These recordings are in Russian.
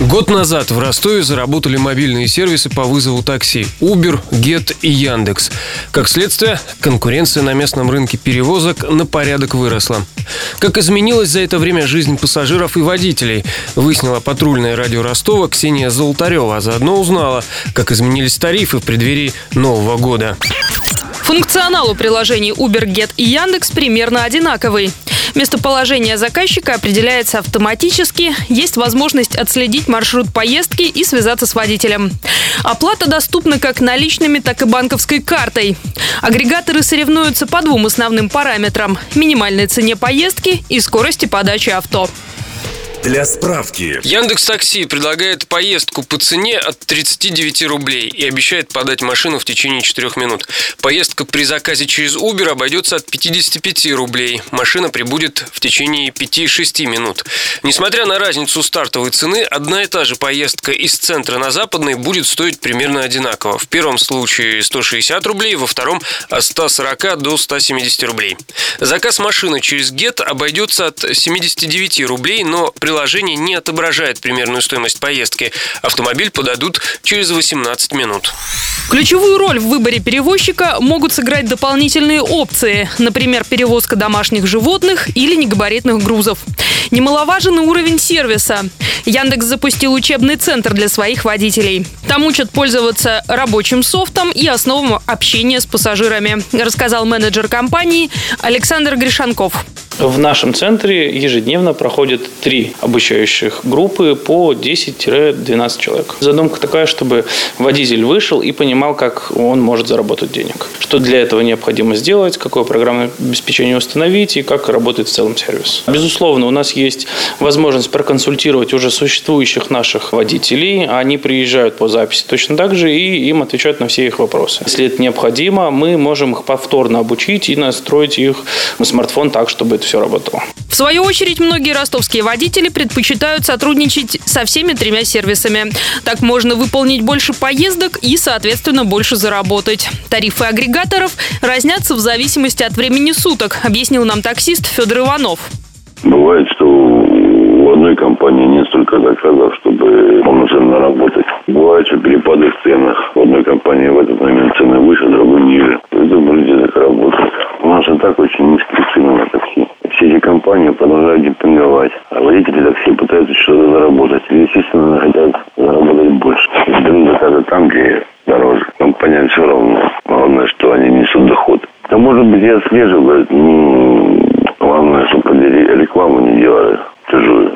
Год назад в Ростове заработали мобильные сервисы по вызову такси Uber, Get и Яндекс. Как следствие, конкуренция на местном рынке перевозок на порядок выросла. Как изменилась за это время жизнь пассажиров и водителей, выяснила патрульное радио Ростова Ксения Золотарева, а заодно узнала, как изменились тарифы в преддверии Нового года. Функционал у приложений Uber, Get и Яндекс примерно одинаковый. Местоположение заказчика определяется автоматически, есть возможность отследить маршрут поездки и связаться с водителем. Оплата доступна как наличными, так и банковской картой. Агрегаторы соревнуются по двум основным параметрам – минимальной цене поездки и скорости подачи авто. Для справки. Яндекс Такси предлагает поездку по цене от 39 рублей и обещает подать машину в течение 4 минут. Поездка при заказе через Uber обойдется от 55 рублей. Машина прибудет в течение 5-6 минут. Несмотря на разницу стартовой цены, одна и та же поездка из центра на западный будет стоить примерно одинаково. В первом случае 160 рублей, во втором от 140 до 170 рублей. Заказ машины через Get обойдется от 79 рублей, но при приложение не отображает примерную стоимость поездки. Автомобиль подадут через 18 минут. Ключевую роль в выборе перевозчика могут сыграть дополнительные опции, например, перевозка домашних животных или негабаритных грузов. Немаловажен и уровень сервиса. Яндекс запустил учебный центр для своих водителей. Там учат пользоваться рабочим софтом и основам общения с пассажирами, рассказал менеджер компании Александр Гришанков. В нашем центре ежедневно проходят три обучающих группы по 10-12 человек. Задумка такая, чтобы водитель вышел и понимал, как он может заработать денег. Что для этого необходимо сделать, какое программное обеспечение установить и как работает в целом сервис. Безусловно, у нас есть возможность проконсультировать уже существующих наших водителей. Они приезжают по записи точно так же и им отвечают на все их вопросы. Если это необходимо, мы можем их повторно обучить и настроить их на смартфон так, чтобы это все работало. В свою очередь, многие ростовские водители предпочитают сотрудничать со всеми тремя сервисами. Так можно выполнить больше поездок и, соответственно, больше заработать. Тарифы агрегаторов разнятся в зависимости от времени суток, объяснил нам таксист Федор Иванов. Бывает, что у одной компании не столько заказов, чтобы полноценно работать. Бывает, что перепады в ценах. В одной компании в этот момент цены выше, другой ниже. Это люди так работают. У нас и так очень низкие цены на такси компании продолжают демпинговать. А водители такси пытаются что-то заработать. И, естественно, хотят заработать больше. Берут заказы там, где дороже. Компаниям все равно. Главное, что они несут доход. Да, может быть, я отслеживаю. Ну, главное, чтобы рекламу не делали чужую.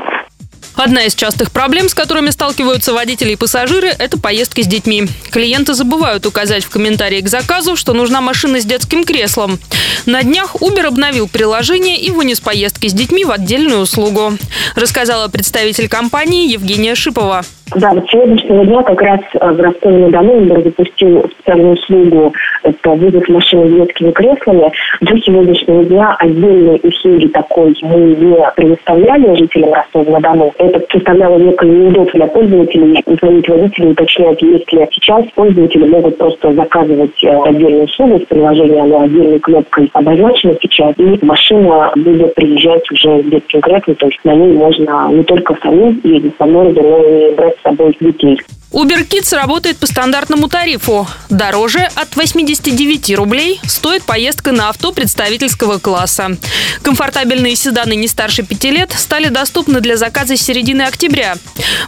Одна из частых проблем, с которыми сталкиваются водители и пассажиры, это поездки с детьми. Клиенты забывают указать в комментарии к заказу, что нужна машина с детским креслом. На днях Uber обновил приложение и вынес поездки с детьми в отдельную услугу, рассказала представитель компании Евгения Шипова. Да, вот сегодняшнего дня как раз э, в Ростове-на-Дону Uber запустил специальную услугу это вызов машины с детскими креслами. До сегодняшнего дня отдельной услуги такой мы не предоставляли жителям Ростова-на-Дону. Это представляло некое неудобство для пользователей. Звонить водителю уточнять, если сейчас пользователи могут просто заказывать э, отдельную услугу с приложения, оно отдельной кнопкой обозначено сейчас, и машина будет приезжать уже с детским креслом, то есть на ней можно не только самим ездить по городу, но и брать с собой детей. Uber Kids работает по стандартному тарифу. Дороже от 89 рублей стоит поездка на авто представительского класса. Комфортабельные седаны не старше 5 лет стали доступны для заказа с середины октября.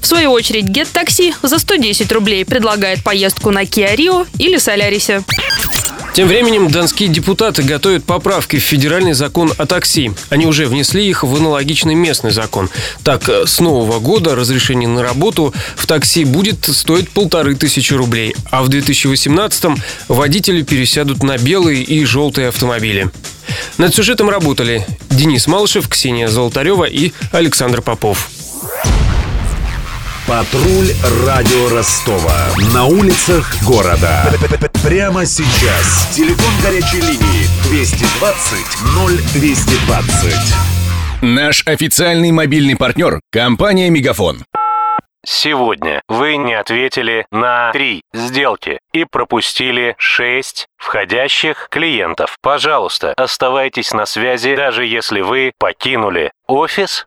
В свою очередь Get Taxi за 110 рублей предлагает поездку на Kia Rio или Солярисе. Тем временем донские депутаты готовят поправки в федеральный закон о такси. Они уже внесли их в аналогичный местный закон. Так, с нового года разрешение на работу в такси будет стоить полторы тысячи рублей, а в 2018-м водители пересядут на белые и желтые автомобили. Над сюжетом работали Денис Малышев, Ксения Золотарева и Александр Попов. Патруль радио Ростова. На улицах города. Прямо сейчас. Телефон горячей линии 220 0220. Наш официальный мобильный партнер – компания «Мегафон». сегодня вы не ответили на три сделки и пропустили 6 входящих клиентов. Пожалуйста, оставайтесь на связи, даже если вы покинули офис